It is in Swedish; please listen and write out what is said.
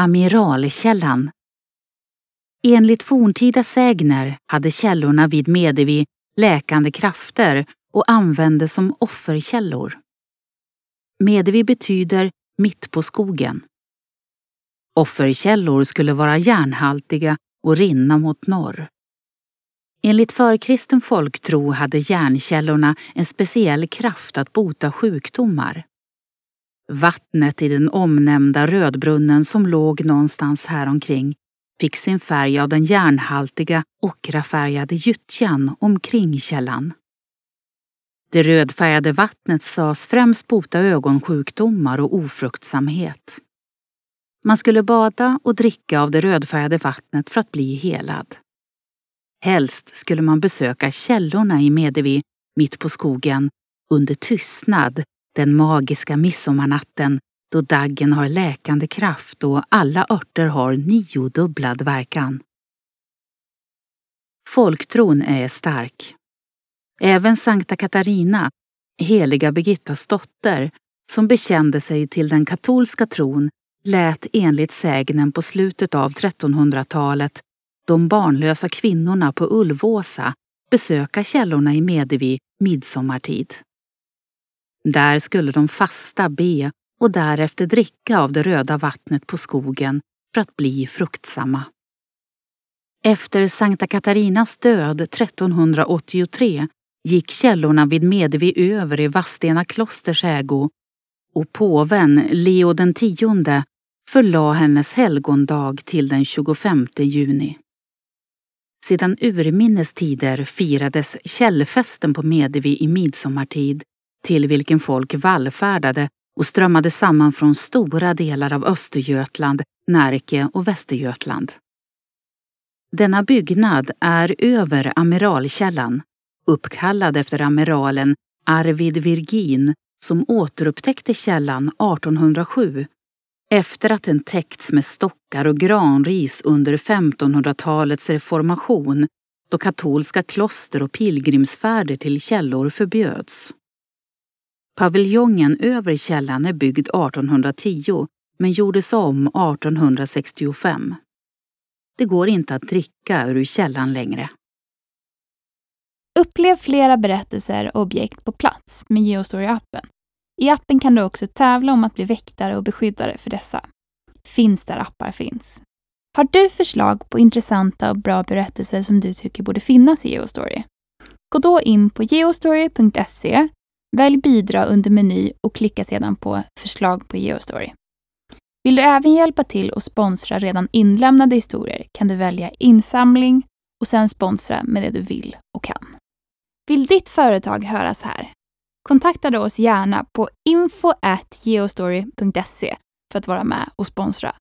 Amiralkällan. Enligt forntida sägner hade källorna vid Medevi läkande krafter och användes som offerkällor. Medevi betyder mitt på skogen. Offerkällor skulle vara järnhaltiga och rinna mot norr. Enligt förkristen folktro hade järnkällorna en speciell kraft att bota sjukdomar. Vattnet i den omnämnda rödbrunnen som låg någonstans häromkring fick sin färg av den järnhaltiga ockrafärgade gyttjan omkring källan. Det rödfärgade vattnet sades främst bota ögonsjukdomar och ofruktsamhet. Man skulle bada och dricka av det rödfärgade vattnet för att bli helad. Helst skulle man besöka källorna i Medevi, mitt på skogen, under tystnad den magiska midsommarnatten då daggen har läkande kraft och alla örter har niodubblad verkan. Folktron är stark. Även Sankta Katarina, heliga Birgittas dotter, som bekände sig till den katolska tron, lät enligt sägnen på slutet av 1300-talet de barnlösa kvinnorna på Ulvåsa besöka källorna i Medevi midsommartid. Där skulle de fasta, be och därefter dricka av det röda vattnet på skogen för att bli fruktsamma. Efter Sankta Katarinas död 1383 gick källorna vid Medevi över i Vadstena klosters ägo och påven Leo X förlade hennes helgondag till den 25 juni. Sedan urminnes tider firades källfesten på Medevi i midsommartid till vilken folk vallfärdade och strömmade samman från stora delar av Östergötland, Närke och Västergötland. Denna byggnad är över Amiralkällan, uppkallad efter amiralen Arvid Virgin som återupptäckte källan 1807 efter att den täckts med stockar och granris under 1500-talets reformation då katolska kloster och pilgrimsfärder till källor förbjöds. Paviljongen över källan är byggd 1810 men gjordes om 1865. Det går inte att dricka ur källan längre. Upplev flera berättelser och objekt på plats med Geostory-appen. I appen kan du också tävla om att bli väktare och beskyddare för dessa. Finns där appar finns. Har du förslag på intressanta och bra berättelser som du tycker borde finnas i Geostory? Gå då in på geostory.se Välj bidra under meny och klicka sedan på förslag på Geostory. Vill du även hjälpa till och sponsra redan inlämnade historier kan du välja insamling och sen sponsra med det du vill och kan. Vill ditt företag höras här? Kontakta då oss gärna på info.geostory.se för att vara med och sponsra